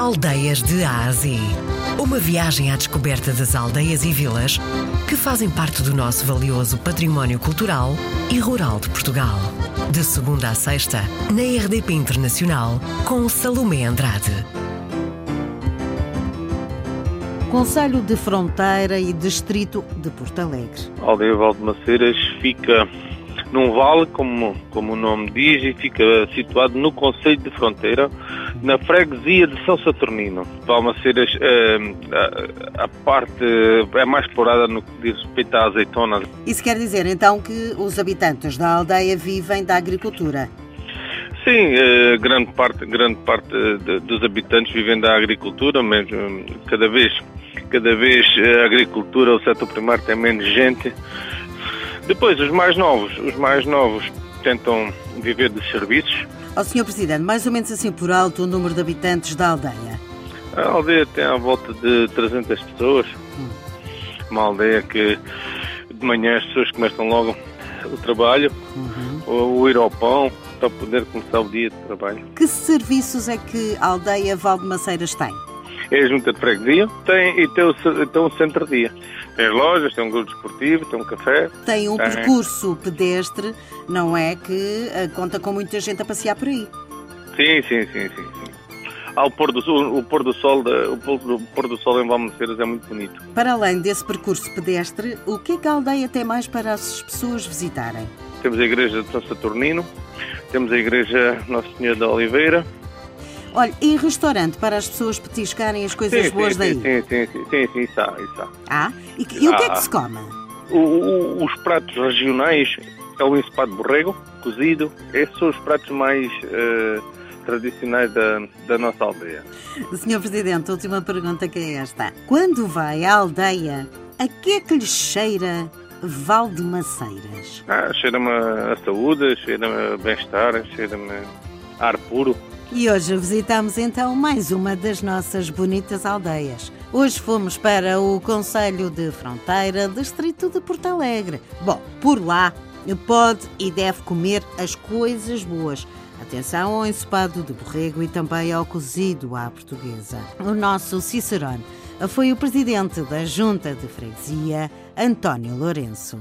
Aldeias de Ásia. Uma viagem à descoberta das aldeias e vilas que fazem parte do nosso valioso património cultural e rural de Portugal. De segunda a sexta, na RDP Internacional, com Salomé Andrade. Conselho de Fronteira e Distrito de Porto Alegre. Aldeia Valdemaceiras fica num vale, como, como o nome diz, e fica situado no Conselho de Fronteira, na freguesia de São Saturnino. Valdemaceiras, eh, a, a, parte é mais explorada no que diz respeito à azeitona. Isso quer dizer então que os habitantes da aldeia vivem da agricultura? Sim, eh, grande parte, grande parte de, dos habitantes vivem da agricultura, mas eh, cada vez, cada vez a agricultura, o setor primário tem menos gente depois, os mais novos, os mais novos tentam viver de serviços. Ó oh, Sr. Presidente, mais ou menos assim por alto o número de habitantes da aldeia? A aldeia tem à volta de 300 pessoas. Hum. Uma aldeia que de manhã as pessoas começam logo o trabalho, uhum. ou, ir ao pão, para poder começar o dia de trabalho. Que serviços é que a aldeia Valdemaceiras tem? É a junta de freguesia tem, e tem o, tem o centro-dia. Tem lojas, tem um grupo desportivo, tem um café. Tem um tem... percurso pedestre, não é? Que uh, conta com muita gente a passear por aí. Sim, sim, sim, sim. sim. Ah, o pôr do sol, o pôr do sol, o pôr do sol em Valmeceiras é muito bonito. Para além desse percurso pedestre, o que é que a aldeia tem mais para as pessoas visitarem? Temos a igreja de São Saturnino, temos a igreja Nossa Senhora da Oliveira, Olha, e restaurante para as pessoas petiscarem as coisas sim, boas sim, daí? Sim, sim, sim, sim, sim, isso há, isso há. Ah? E, e o que é que se come? O, o, os pratos regionais é o ensopado de borrego, cozido. Esses são os pratos mais uh, tradicionais da, da nossa aldeia. Senhor Presidente, a última pergunta que é esta. Quando vai à aldeia, a que é que lhe cheira Valdemaceiras? Ah, cheira-me a saúde, cheira-me a bem-estar, cheira-me a ar puro. E hoje visitamos então mais uma das nossas bonitas aldeias. Hoje fomos para o Conselho de Fronteira, Distrito de Porto Alegre. Bom, por lá pode e deve comer as coisas boas. Atenção ao ensopado de borrego e também ao cozido à portuguesa. O nosso Cicerone foi o presidente da Junta de Freguesia, António Lourenço.